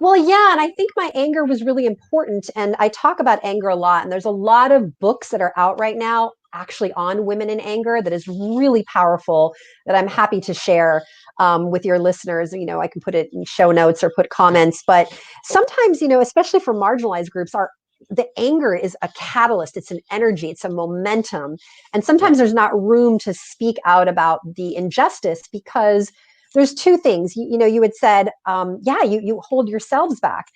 Well yeah and i think my anger was really important and i talk about anger a lot and there's a lot of books that are out right now actually on women in anger that is really powerful that i'm happy to share um, with your listeners. You know i can put it in show notes or put comments but sometimes you know especially for marginalized groups our the anger is a catalyst it's an energy it's a momentum and sometimes there's not room to speak out about the injustice because there's two things. You, you know you had said um, yeah you, you hold yourselves back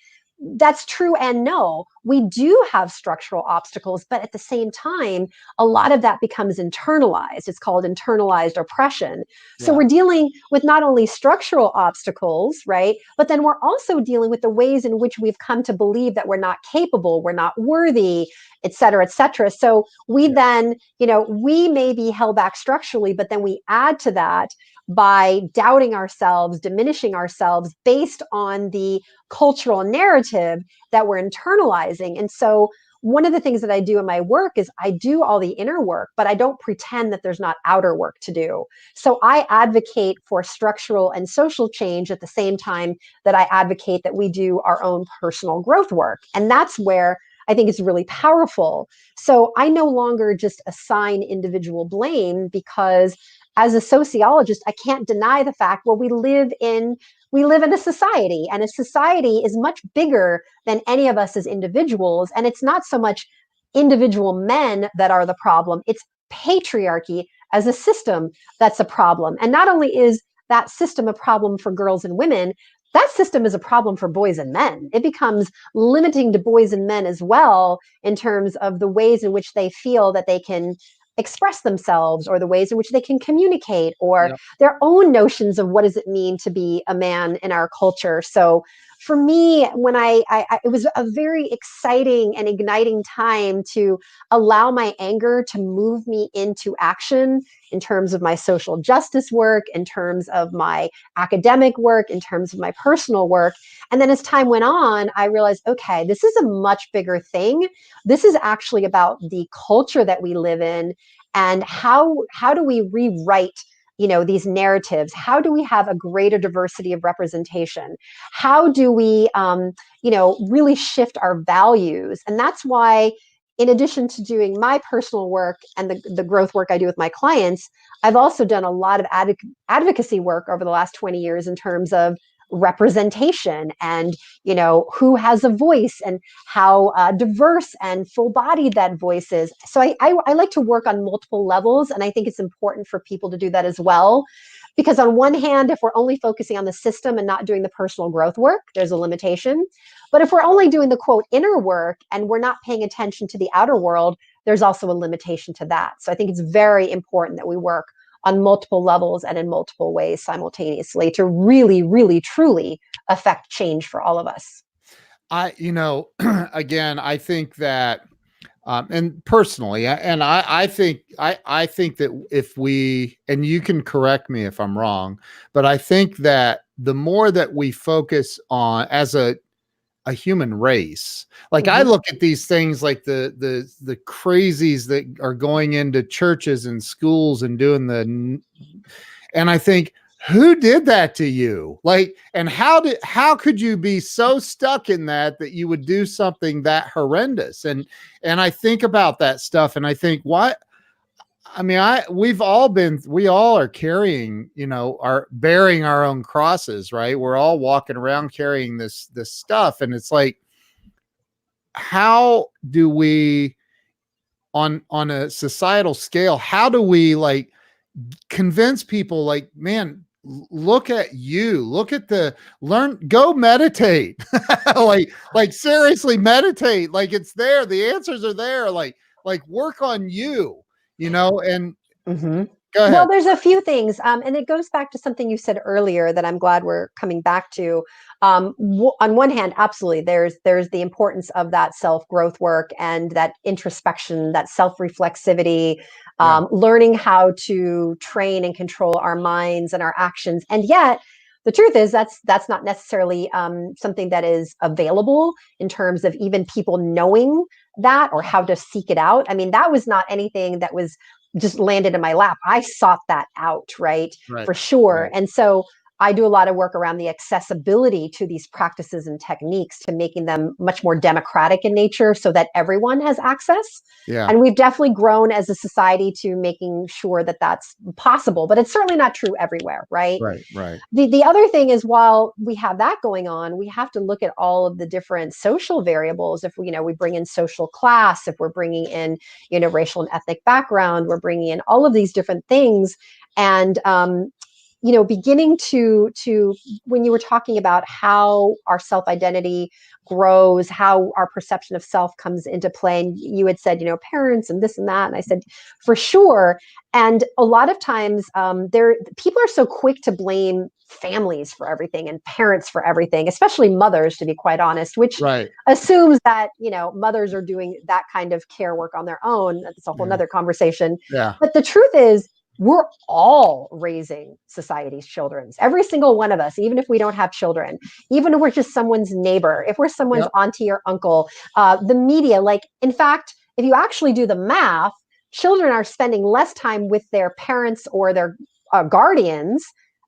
that's true and no. We do have structural obstacles, but at the same time, a lot of that becomes internalized. It's called internalized oppression. So Yeah. we're dealing with not only structural obstacles, right? But then we're also dealing with the ways in which we've come to believe that we're not capable, we're not worthy, et cetera, et cetera. So we Yeah. then, you know, we may be held back structurally, but then we add to that by doubting ourselves, diminishing ourselves based on the cultural narrative that we're internalizing. And so, one of the things that I do in my work is I do all the inner work, but I don't pretend that there's not outer work to do. So, I advocate for structural and social change at the same time that I advocate that we do our own personal growth work. And that's where I think it's really powerful. So, I no longer just assign individual blame because as a sociologist, I can't deny the fact, well, we live in we live in a society and a society is much bigger than any of us as individuals and it's not so much individual men that are the problem it's patriarchy as a system that's a problem. And not only is that system a problem for girls and women that system is a problem for boys and men. It becomes limiting to boys and men as well in terms of the ways in which they feel that they can express themselves or the ways in which they can communicate or Yep. their own notions of what does it mean to be a man in our culture so for me when I, I, it was a very exciting and igniting time to allow my anger to move me into action in terms of my social justice work in terms of my academic work in terms of my personal work. And then as time went on i realized okay this is a much bigger thing. This is actually about the culture that we live in and how how do we rewrite you know these narratives how do we have a greater diversity of representation? How do we um, you know really shift our values? And that's why in addition to doing my personal work and the, the growth work i do with my clients i've also done a lot of advoc- advocacy work over the last 20 years in terms of representation and you know who has a voice and how uh, diverse and full-bodied that voice is. So I, I i like to work on multiple levels and i think it's important for people to do that as well. Because on one hand if we're only focusing on the system and not doing the personal growth work there's a limitation. But if we're only doing the quote inner work and we're not paying attention to the outer world there's also a limitation to that. So i think it's very important that we work on multiple levels and in multiple ways simultaneously to really really truly affect change for all of us. I, you know, [clears throat] again, I think that, um, and personally, and I, I think, I, I think that if we, and you can correct me if I'm wrong, but I think that the more that we focus on as a, a human race, like I Mhm. look at these things like the the the crazies that are going into churches and schools and doing the, and I think who did that to you? Like and how did how could you be so stuck in that that you would do something that horrendous? And and i think about that stuff and i think what i mean i we've all been we all are carrying you know are bearing our own crosses right? We're all walking around carrying this this stuff and it's like how do we on on a societal scale how do we like convince people like man look at you look at the learn go meditate. [laughs] Like like seriously meditate like it's there the answers are there like like work on you you know and Mhm. go ahead Well, there's a few things, um, and it goes back to something you said earlier that I'm glad we're coming back to. Um, w- on one hand, absolutely, there's there's the importance of that self growth work and that introspection, that self reflexivity, Yeah. um, learning how to train and control our minds and our actions. And yet, the truth is that's that's not necessarily um, something that is available in terms of even people knowing that or how to seek it out. I mean, that was not anything that was just landed in my lap. I sought that out, right? right For sure. right. And so I do a lot of work around the accessibility to these practices and techniques to making them much more democratic in nature so that everyone has access. yeah And we've definitely grown as a society to making sure that that's possible, but it's certainly not true everywhere, right? right right the the other thing is while we have that going on we have to look at all of the different social variables if we you know we bring in social class if we're bringing in you know racial and ethnic background we're bringing in all of these different things and um you know beginning to to when you were talking about how our self identity grows how our perception of self comes into play and you had said you know parents and this and that and i said for sure and a lot of times um, there people are so quick to blame families for everything and parents for everything especially mothers to be quite honest which right. assumes that you know mothers are doing that kind of care work on their own that's a whole Yeah. nother conversation Yeah. but the truth is we're all raising society's children every single one of us even if we don't have children even if we're just someone's neighbor if we're someone's Yep. auntie or uncle uh, the media like in fact if you actually do the math children are spending less time with their parents or their uh, guardians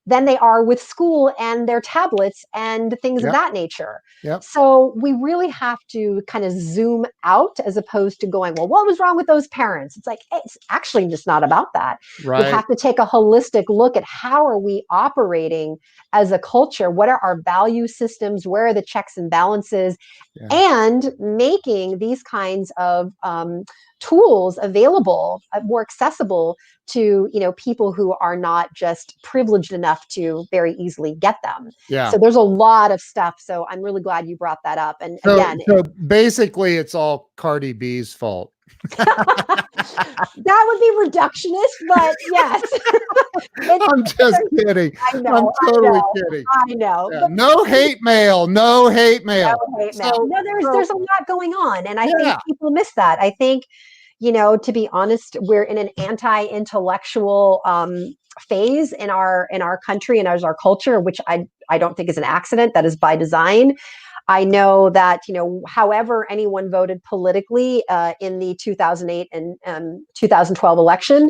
than they are with school and their tablets and things Yep. of that nature. Yep. So we really have to kind of zoom out as opposed to going, well, what was wrong with those parents? It's like it's actually just not about that. Right. We have to take a holistic look at how are we operating as a culture? What are our value systems? Where are the checks and balances? Yeah. And making these kinds of um, tools available, uh, more accessible to you know people who are not just privileged enough to very easily get them. yeah. So there's a lot of stuff. So I'm really glad you brought that up. And So, again, so basically, it's all Cardi B's fault. [laughs] [laughs] that would be reductionist, but yes, [laughs] I'm just kidding. I know, I'm I totally know, kidding. I know. Yeah, No hate mail. No hate mail. no hate mail. So- no, there's so- there's a lot going on, and I Yeah. think people miss that. I think, you know, to be honest, we're in an anti-intellectual um, phase in our in our country and as our culture, which I I don't think is an accident. That is by design. I know that you know, however anyone voted politically uh, in the 2008 and um, 2012 election,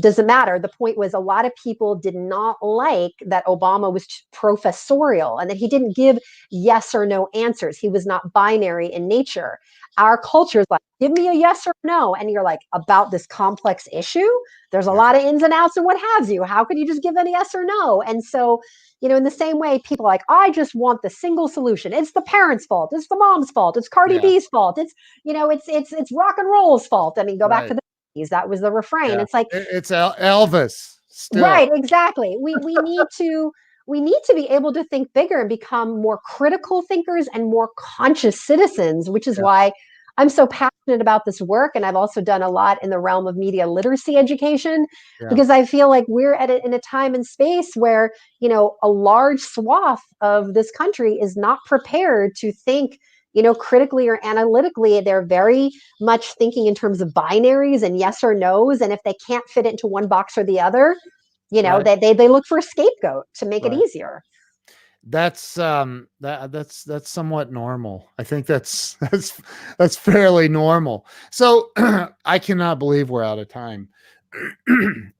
doesn't matter. The point was a lot of people did not like that Obama was professorial and that he didn't give yes or no answers. He was not binary in nature. Our culture is like, give me a yes or no. And you're like, about this complex issue, there's a lot of ins and outs and what have you. How could you just give a yes or no? And so, you know, in the same way, people are like, I just want the single solution. It's the parents' fault. It's the mom's fault. It's Cardi Yeah. B's fault. It's, you know, it's it's it's rock and roll's fault. I mean, go back to the 80s. That was the refrain. Yeah. It's like, It's El- Elvis. Still. Right, exactly. We we need to we need to be able to think bigger and become more critical thinkers and more conscious citizens, which is Yeah. why I'm so passionate about this work and I've also done a lot in the realm of media literacy education Yeah. because I feel like we're at a, in a time and space where, you know, a large swath of this country is not prepared to think you know critically or analytically they're very much thinking in terms of binaries and yes or no's and if they can't fit into one box or the other you know Right. they, they they look for a scapegoat to make Right. it easier That's um that that's that's somewhat normal. I think that's [laughs] that's that's fairly normal. So [clears throat] I cannot believe we're out of time. [clears throat]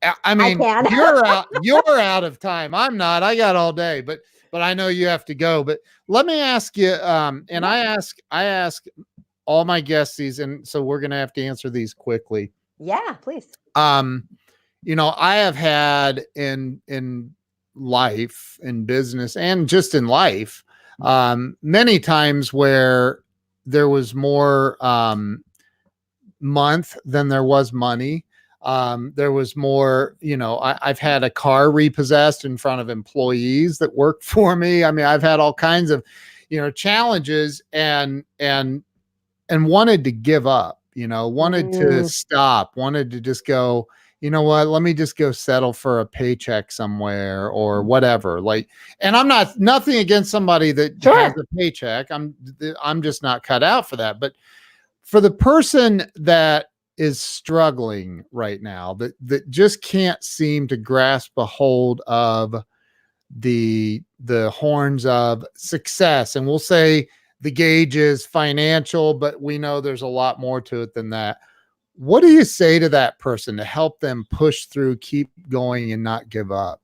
I- I mean, can. you're [laughs] out you're out of time. I'm not. I got all day, but but I know you have to go. But let me ask you um and I ask I ask all my guests these and so we're going to have to answer these quickly. yeah please um you know i have had in in life in business and just in life um many times where there was more um month than there was money. Um there was more you know I, i've had a car repossessed in front of employees that work [laughs] for me. I mean i've had all kinds of you know challenges and and and wanted to give up you know wanted to Mm. stop wanted to just go you know what let me just go settle for a paycheck somewhere or mm-hmm. whatever like and i'm not nothing against somebody that Sure. has a paycheck i'm i'm just not cut out for that but for the person that is struggling right now that that just can't seem to grasp a hold of the the horns of success and we'll say the gauge is financial but we know there's a lot more to it than that what do you say to that person to help them push through keep going and not give up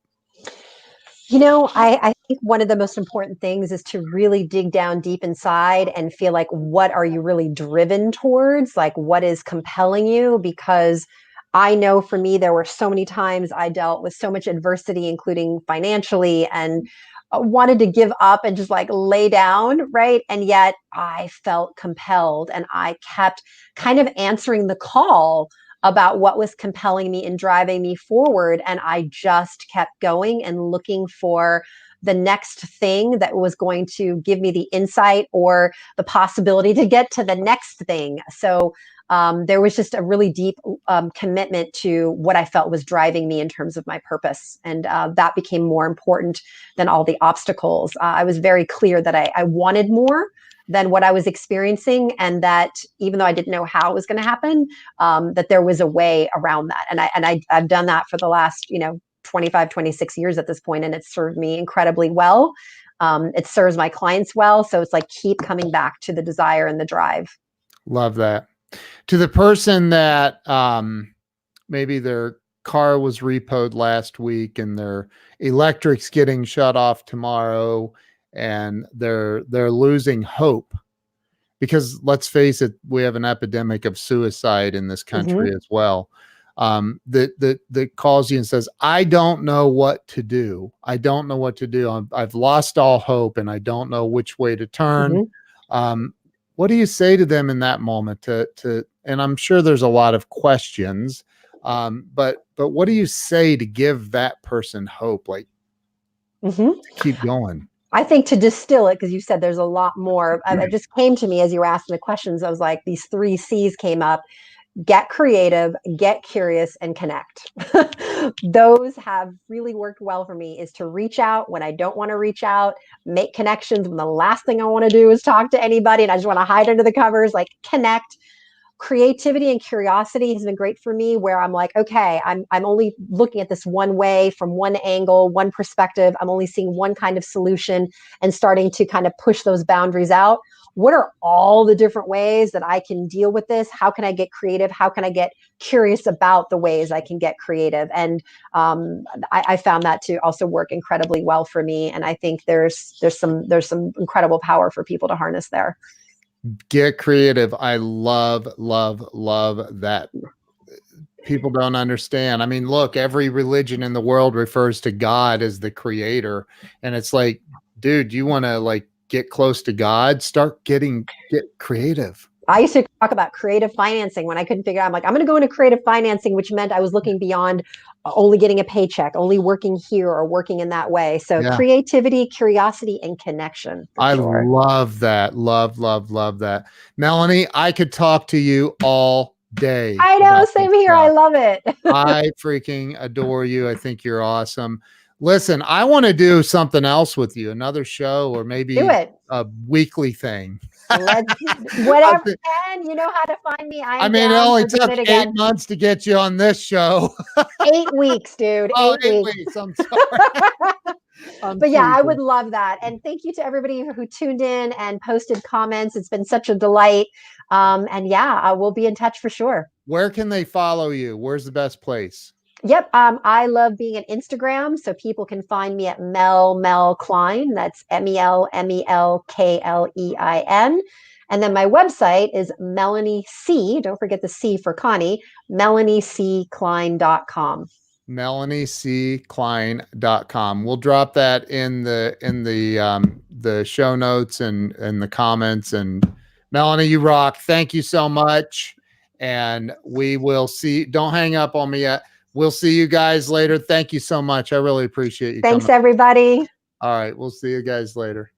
You know, I, I think one of the most important things is to really dig down deep inside and feel like what are you really driven towards? Like what is compelling you? Because I know for me, there were so many times I dealt with so much adversity, including financially, and Uh, wanted to give up and just like lay down, right? And yet I felt compelled and I kept kind of answering the call about what was compelling me and driving me forward. And I just kept going and looking for the next thing that was going to give me the insight or the possibility to get to the next thing. So um, there was just a really deep um, commitment to what I felt was driving me in terms of my purpose. And uh, that became more important than all the obstacles. Uh, I was very clear that I, I wanted more than what I was experiencing, and that even though I didn't know how it was going to happen, um, that there was a way around that. And I and I, I've done that for the last you know 25, 26 years at this point, and it's served me incredibly well. Um, it serves my clients well, so it's like keep coming back to the desire and the drive. Love that. To the person that um, maybe their car was repoed last week and their electric's getting shut off tomorrow and they're they're losing hope because let's face it we have an epidemic of suicide in this country Mm-hmm. as well um that that that calls you and says i don't know what to do i don't know what to do I'm, i've lost all hope and i don't know which way to turn Mhm. um what do you say to them in that moment to to and i'm sure there's a lot of questions um but but what do you say to give that person hope like Mhm. to keep going I think to distill it, because you said there's a lot more. I- It just came to me as you were asking the questions. I was like, these three C's came up get creative, get curious, and connect. [laughs] Those have really worked well for me is to reach out when I don't want to reach out, make connections when the last thing I want to do is talk to anybody and I just want to hide under the covers, like connect. Creativity and curiosity has been great for me where I'm like, okay, I'm I'm only looking at this one way from one angle, one perspective. I'm only seeing one kind of solution and starting to kind of push those boundaries out what are all the different ways that I can deal with this? How can I get creative? How can I get curious about the ways I can get creative? And um, I, I found that to also work incredibly well for me. And I think there's there's some there's some incredible power for people to harness there. get creative i love love love that people don't understand i mean look every religion in the world refers to god as the creator and it's like dude you want to like get close to god start getting get creative I used to talk about creative financing when I couldn't figure out. I'm like, I'm going to go into creative financing, which meant I was looking mm. beyond uh, only getting a paycheck, only working here or working in that way. So Yeah. creativity, curiosity, and connection. i sure. love that love love love that melanie i could talk to you all day I know, same here. I love it. [laughs] I freaking adore you. I think you're awesome. Listen, I want to do something else with you, another show or maybe a weekly thing. Let's [laughs] whatever thi- can. You know how to find me. I'm I mean, it only took eight again. months to get you on this show. [laughs] Eight weeks, dude. oh, eight eight weeks. weeks. I'm sorry. I'm [laughs] But yeah, I would love that. And thank you to everybody who tuned in and posted comments. It's been such a delight. Um, and yeah, I will be in touch for sure. Where can they follow you? Where's the best place? Yep. Um, I love being on Instagram. So people can find me at Mel Mel Klein. That's M E L M E L K L E I N. And then my website is Melanie C. Don't forget the C for Connie, MelanieCKlein.com. MelanieCKlein.com. We'll drop that in the in the um the show notes and and the comments. And Melanie, you rock. Thank you so much. And we will see. Don't hang up on me yet. We'll see you guys later. Thank you so much. I really appreciate you Thanks, coming. everybody. All right. We'll see you guys later.